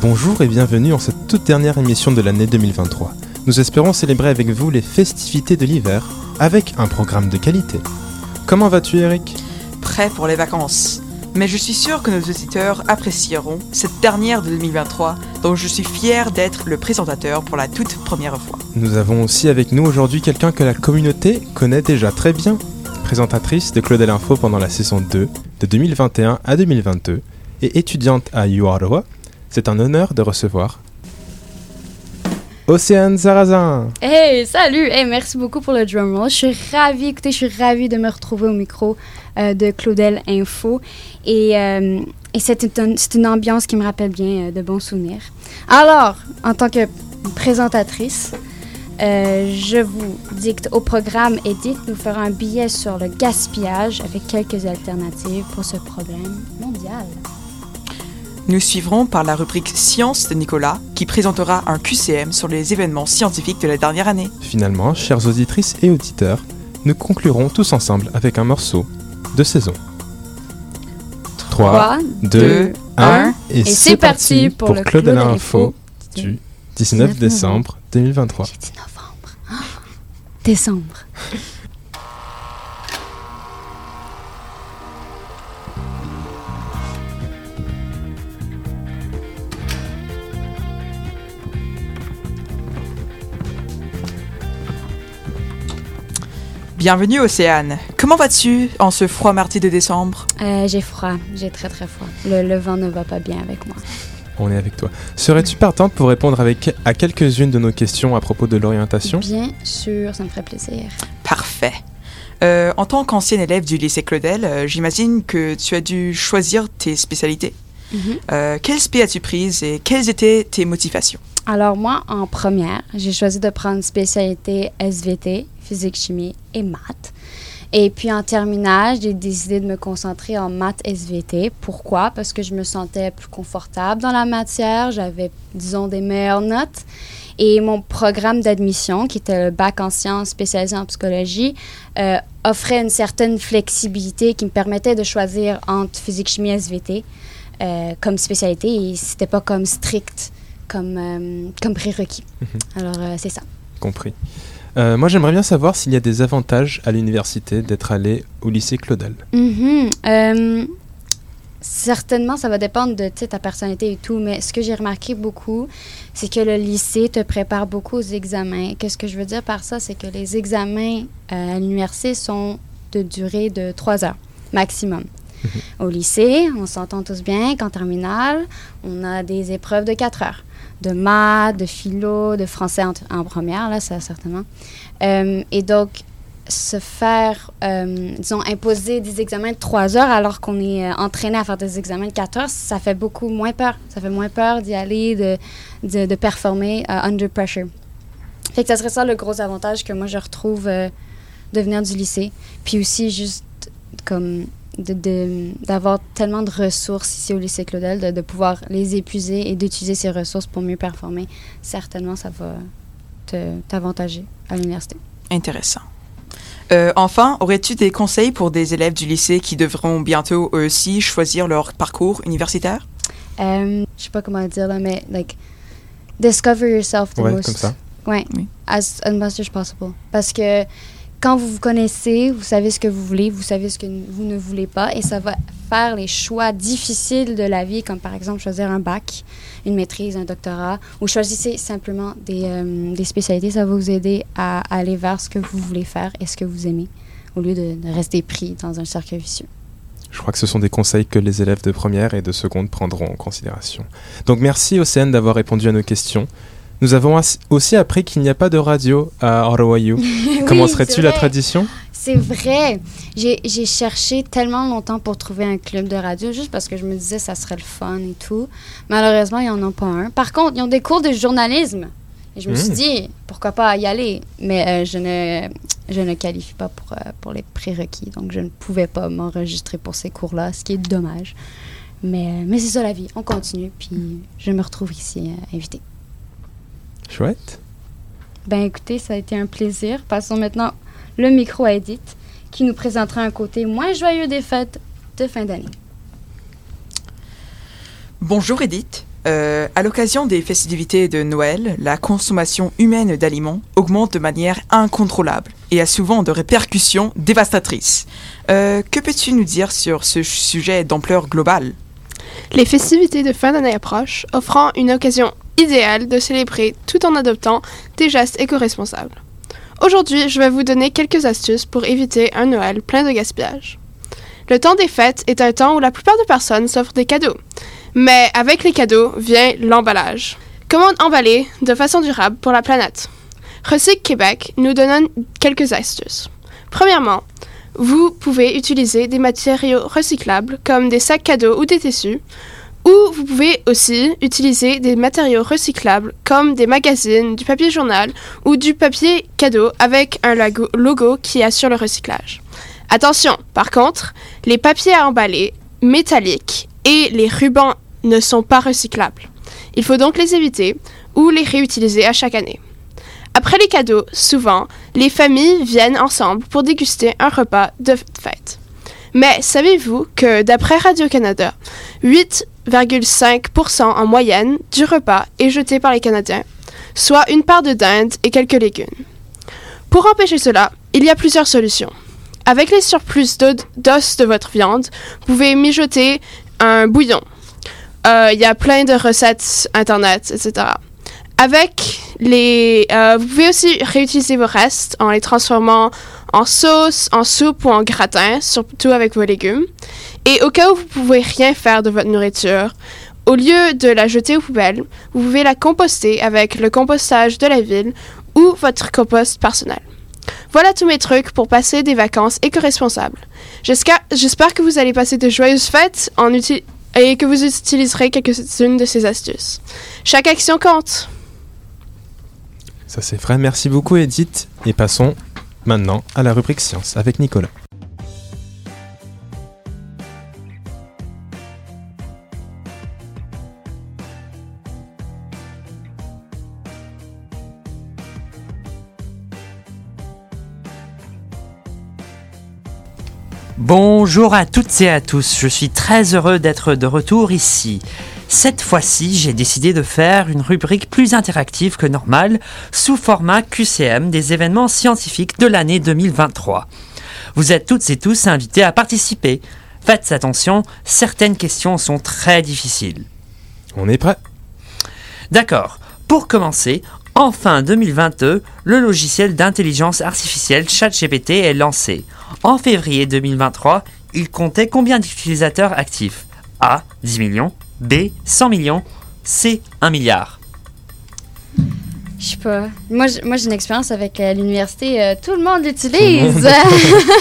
Bonjour et bienvenue en cette toute dernière émission de l'année 2023. Nous espérons célébrer avec vous les festivités de l'hiver avec un programme de qualité. Comment vas-tu Eric? Prêt pour les vacances. Mais je suis sûr que nos auditeurs apprécieront cette dernière de 2023 dont je suis fier d'être le présentateur pour la toute première fois. Nous avons aussi avec nous aujourd'hui quelqu'un que la communauté connaît déjà très bien. Présentatrice de Claudel Info pendant la saison 2 de 2021 à 2022 et étudiante à UAROA, c'est un honneur de recevoir Océane Sarrazin. Hey, salut! Hey, merci beaucoup pour le drum roll. Je suis ravie, écoutez, je suis ravie de me retrouver au micro euh, de Claudel Info. Et, euh, et c'est une, une ambiance qui me rappelle bien euh, de bons souvenirs. Alors, en tant que présentatrice, je vous dicte au programme Edith, nous ferons un billet sur le gaspillage avec quelques alternatives pour ce problème mondial. Nous suivrons par la rubrique Science de Nicolas qui présentera un QCM sur les événements scientifiques de la dernière année. Finalement, chères auditrices et auditeurs, nous conclurons tous ensemble avec un morceau de saison. 3, 2, 1, et, c'est parti pour, le Claude Info du 19 décembre 2023. J'ai dit novembre. Ah, décembre. Bienvenue Océane. Comment vas-tu en ce froid mardi de décembre? Euh, j'ai froid, j'ai très très froid. Le, le vent ne va pas bien avec moi. On est avec toi. Serais-tu partante pour répondre avec, à quelques-unes de nos questions à propos de l'orientation? Bien sûr, ça me ferait plaisir. Parfait. Euh, en tant qu'ancienne élève du lycée Claudel, euh, j'imagine que tu as dû choisir tes spécialités. Euh, quelle spé as-tu prise et quelles étaient tes motivations? Alors moi, en première, j'ai choisi de prendre spécialité SVT, physique, chimie et maths. Et puis en terminale, j'ai décidé de me concentrer en maths SVT. Pourquoi? Parce que je me sentais plus confortable dans la matière, j'avais, disons, des meilleures notes. Et mon programme d'admission, qui était le bac en sciences spécialisé en psychologie, euh, offrait une certaine flexibilité qui me permettait de choisir entre physique, chimie, SVT euh, comme spécialité. Et c'était pas comme strict, comme, euh, comme prérequis. Alors, euh, c'est ça. Compris. Euh, moi, j'aimerais bien savoir s'il y a des avantages à l'université d'être allé au lycée Claudel. Mhm. Euh, certainement, ça va dépendre de ta personnalité et tout, mais ce que j'ai remarqué beaucoup, c'est que le lycée te prépare beaucoup aux examens. Qu'est-ce que je veux dire par ça? C'est que les examens euh, à l'université sont de durée de trois heures maximum. Au lycée, on s'entend tous bien qu'en terminale, on a des épreuves de 4 heures. De maths, de philo, de français en, première, là, ça certainement. Euh, et donc, se faire, euh, disons, imposer des examens de 3 heures alors qu'on est euh, entraîné à faire des examens de 4 heures, ça fait beaucoup moins peur. Ça fait moins peur d'y aller, de, de, performer under pressure. Fait que ça serait ça le gros avantage que moi je retrouve de venir du lycée. Puis aussi, juste comme de- de- d'avoir tellement de ressources ici au lycée Claudel, de, de pouvoir les épuiser et d'utiliser ces ressources pour mieux performer, certainement ça va t'avantager à l'université. Intéressant. Euh, enfin, aurais-tu des conseils pour des élèves du lycée qui devront bientôt eux aussi choisir leur parcours universitaire? Euh, je sais pas comment le dire là, mais like discover yourself the Ouais, most. comme ça. Ouais. Oui. As, as much as possible. Parce que quand vous vous connaissez, vous savez ce que vous voulez, vous savez ce que vous ne voulez pas, et ça va faire les choix difficiles de la vie, comme par exemple choisir un bac, une maîtrise, un doctorat, ou choisissez simplement des, euh, des spécialités. Ça va vous aider à aller vers ce que vous voulez faire et ce que vous aimez, au lieu de, de rester pris dans un cercle vicieux. Je crois que ce sont des conseils que les élèves de première et de seconde prendront en considération. Donc merci Océane d'avoir répondu à nos questions. Nous avons aussi appris qu'il n'y a pas de radio à Orowayu. Commencerais-tu c'est la tradition? C'est vrai. J'ai cherché tellement longtemps pour trouver un club de radio, juste parce que je me disais ça serait le fun et tout. Malheureusement, ils n'en ont pas un. Par contre, ils ont des cours de journalisme. Et je me suis Mm. dit, pourquoi pas y aller? Mais euh, je, ne, je ne qualifie pas pour, euh, pour les prérequis, donc je ne pouvais pas m'enregistrer pour ces cours-là, ce qui est dommage. Mais, euh, mais c'est ça la vie, on continue, puis je me retrouve ici euh, invitée. Chouette. Ben écoutez, ça a été un plaisir. Passons maintenant le micro à Edith, qui nous présentera un côté moins joyeux des fêtes de fin d'année. Bonjour Edith. Euh, à l'occasion des festivités de Noël, la consommation humaine d'aliments augmente de manière incontrôlable et a souvent de répercussions dévastatrices. Euh, que peux-tu nous dire sur ce sujet d'ampleur globale? Les festivités de fin d'année approchent, offrant une occasion idéale de célébrer tout en adoptant des gestes éco-responsables. Aujourd'hui, je vais vous donner quelques astuces pour éviter un Noël plein de gaspillage. Le temps des fêtes est un temps où la plupart des personnes s'offrent des cadeaux. Mais avec les cadeaux vient l'emballage. Comment emballer de façon durable pour la planète? Recycle Québec nous donne quelques astuces. Premièrement, vous pouvez utiliser des matériaux recyclables comme des sacs cadeaux ou des tissus, ou vous pouvez aussi utiliser des matériaux recyclables comme des magazines, du papier journal ou du papier cadeau avec un logo, qui assure le recyclage. Attention, par contre, les papiers à emballer, métalliques et les rubans ne sont pas recyclables. Il faut donc les éviter ou les réutiliser à chaque année. Après les cadeaux, souvent, les familles viennent ensemble pour déguster un repas de fête. Mais savez-vous que d'après Radio-Canada, 8,5% en moyenne du repas est jeté par les Canadiens, soit une part de dinde et quelques légumes. Pour empêcher cela, il y a plusieurs solutions. Avec les surplus d'os de votre viande, vous pouvez mijoter un bouillon. Euh, Il y a plein de recettes internet, etc. Avec les, euh, vous pouvez aussi réutiliser vos restes en les transformant en sauce, en soupe ou en gratin, surtout avec vos légumes. Et au cas où vous pouvez rien faire de votre nourriture, au lieu de la jeter aux poubelles, vous pouvez la composter avec le compostage de la ville ou votre compost personnel. Voilà tous mes trucs pour passer des vacances éco-responsables. J'espère que vous allez passer de joyeuses fêtes et que vous utiliserez quelques-unes de ces astuces. Chaque action compte. Ça c'est vrai, merci beaucoup Edith. Et passons maintenant à la rubrique science avec Nicolas. Bonjour à toutes et à tous, je suis très heureux d'être de retour ici. Cette fois-ci, j'ai décidé de faire une rubrique plus interactive que normale sous format QCM des événements scientifiques de l'année 2023. Vous êtes toutes et tous invités à participer. Faites attention, certaines questions sont très difficiles. On est prêt? D'accord. Pour commencer, en fin 2022, le logiciel d'intelligence artificielle ChatGPT est lancé. En février 2023, il comptait combien d'utilisateurs actifs? A. 10 millions. B. 100 millions. C. 1 milliard. Je sais pas. Moi, moi j'ai une expérience avec euh, l'université. euh, tout le monde l'utilise.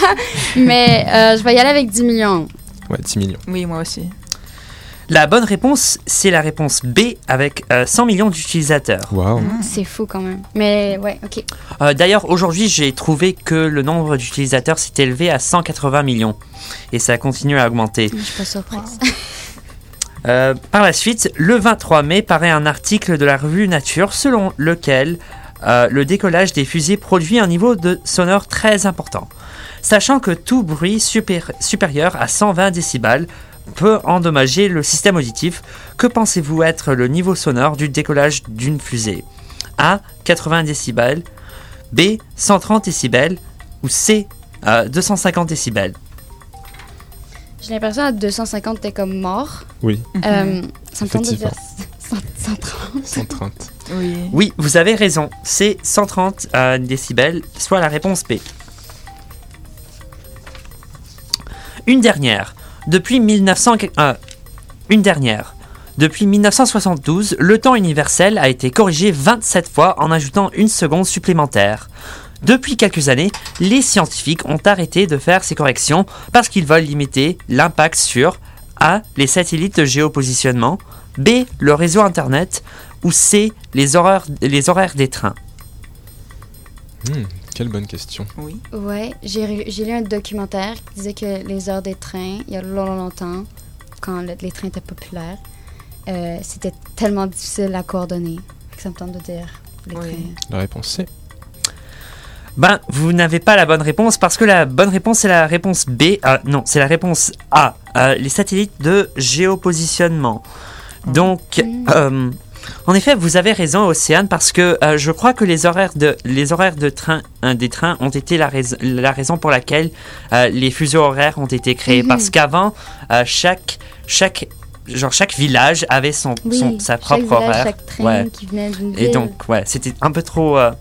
Mais euh, je vais y aller avec 10 millions. Ouais, 10 millions. Oui, moi aussi. La bonne réponse, c'est la réponse B avec euh, 100 millions d'utilisateurs. Waouh. C'est fou quand même. Mais ouais, ok. Euh, D'ailleurs, aujourd'hui, j'ai trouvé que le nombre d'utilisateurs s'est élevé à 180 millions. Et ça continue à augmenter. Je suis pas surprise. Euh, par la suite, le 23 mai paraît un article de la revue Nature selon lequel euh, le décollage des fusées produit un niveau de sonore très important. Sachant que tout bruit supéri- supérieur à 120 décibels peut endommager le système auditif, que pensez-vous être le niveau sonore du décollage d'une fusée? A. 80 décibels, B. 130 décibels ou C. euh, 250 décibels? J'ai l'impression à 250, t'es comme mort. Oui, Euh, ça me tente de dire Effectivement. 100 130. 130. Oui. Oui, vous avez raison. C'est 130 euh, décibels, soit la réponse B. Une dernière. Depuis 1900, euh, une dernière. Depuis 1972, le temps universel a été corrigé 27 fois en ajoutant une seconde supplémentaire. Depuis quelques années, les scientifiques ont arrêté de faire ces corrections parce qu'ils veulent limiter l'impact sur A. les satellites de géopositionnement, B. le réseau Internet ou C. les horaires, les horaires des trains. Hmm, quelle bonne question. Oui. Ouais, j'ai lu un documentaire qui disait que les heures des trains, il y a longtemps, longtemps quand le- les trains étaient populaires, euh, c'était tellement difficile à coordonner. Ça me tente de dire les Oui. trains. La réponse C. Ben, vous n'avez pas la bonne réponse parce que la bonne réponse c'est la réponse B. euh, non, c'est la réponse A. euh, les satellites de géopositionnement. Donc, Mm. euh, en effet, vous avez raison, Océane, parce que euh, je crois que les horaires de les horaires de train des trains ont été la, rais- la raison pour laquelle les fuseaux horaires ont été créés. Mhm. Parce qu'avant, chaque chaque genre chaque village avait son, Oui, son- sa chaque propre village, horaire. chaque train Ouais. qui venait Et donc, ouais, c'était un peu trop euh,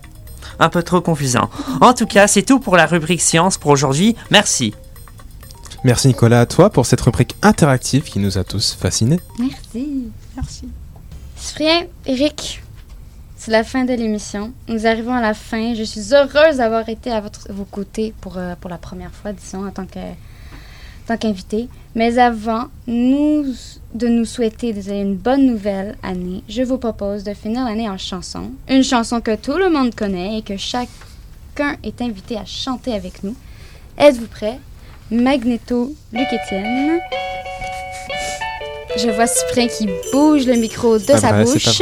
un peu trop confusant. En tout cas, c'est tout pour la rubrique science pour aujourd'hui. Merci. Merci Nicolas à toi pour cette rubrique interactive qui nous a tous fascinés. Merci. Merci. Cyprien, Eric, c'est la fin de l'émission. Nous arrivons à la fin. Je suis heureuse d'avoir été à votre, vos côtés pour, euh, pour la première fois, disons, en tant que tant qu'invité. Mais avant nous, de nous souhaiter une bonne nouvelle année, je vous propose de finir l'année en chanson. Une chanson que tout le monde connaît et que chacun est invité à chanter avec nous. Êtes-vous prêts? Magnéto, Luc Étienne. Je vois Cyprien qui bouge le micro de Pas sa vrai, bouche.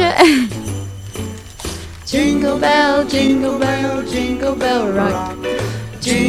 jingle bell, jingle bell, jingle bell rock.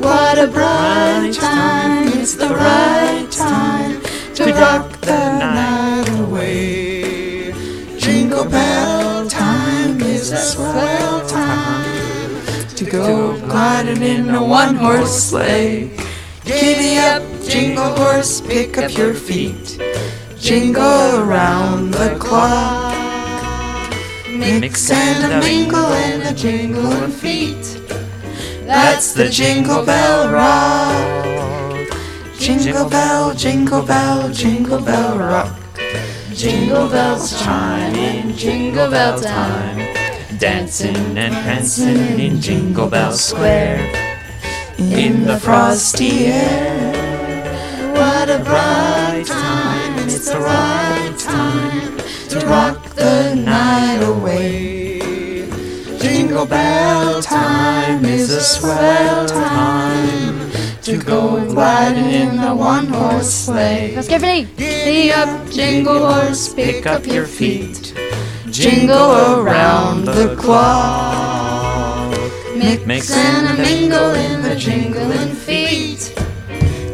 What a bright time, it's the right time to rock the night away. Jingle bell time is a swell time to go gliding in a one horse sleigh. Giddy up, jingle horse, pick up your feet. Jingle around the clock. Mix and a mingle and a jingle of feet. That's the jingle bell rock. Jingle bell, jingle bell, jingle bell rock. Jingle bells chime in jingle bell time. Dancing and prancing in Jingle Bell Square. in the frosty air. What a bright time, it's the right time to rock the night away. Jingle bell time is a swell time to go gliding in a one horse sleigh. Let's get ready. Giddy up, jingle horse, pick up your feet. Jingle around the clock. Mix and a mingle in the jingling feet.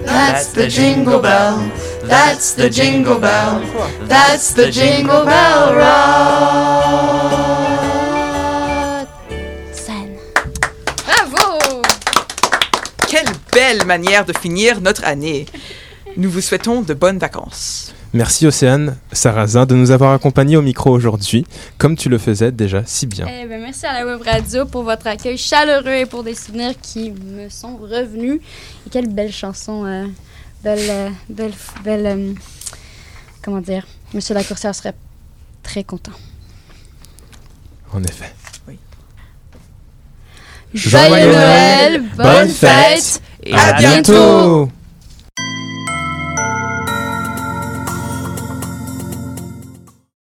That's the jingle bell. That's the jingle bell. That's the jingle bell rock. Quelle manière de finir notre année. Nous vous souhaitons de bonnes vacances. Merci Océane, Sarrazin, de nous avoir accompagnés au micro aujourd'hui, comme tu le faisais déjà si bien. Eh ben, merci à la Web Radio pour votre accueil chaleureux et pour des souvenirs qui me sont revenus. Et quelle belle chanson. euh, belle, euh, belle, belle. euh, comment dire Monsieur Lacourcière serait très content. En effet. Joyeux Noël, bonne fête Et À bientôt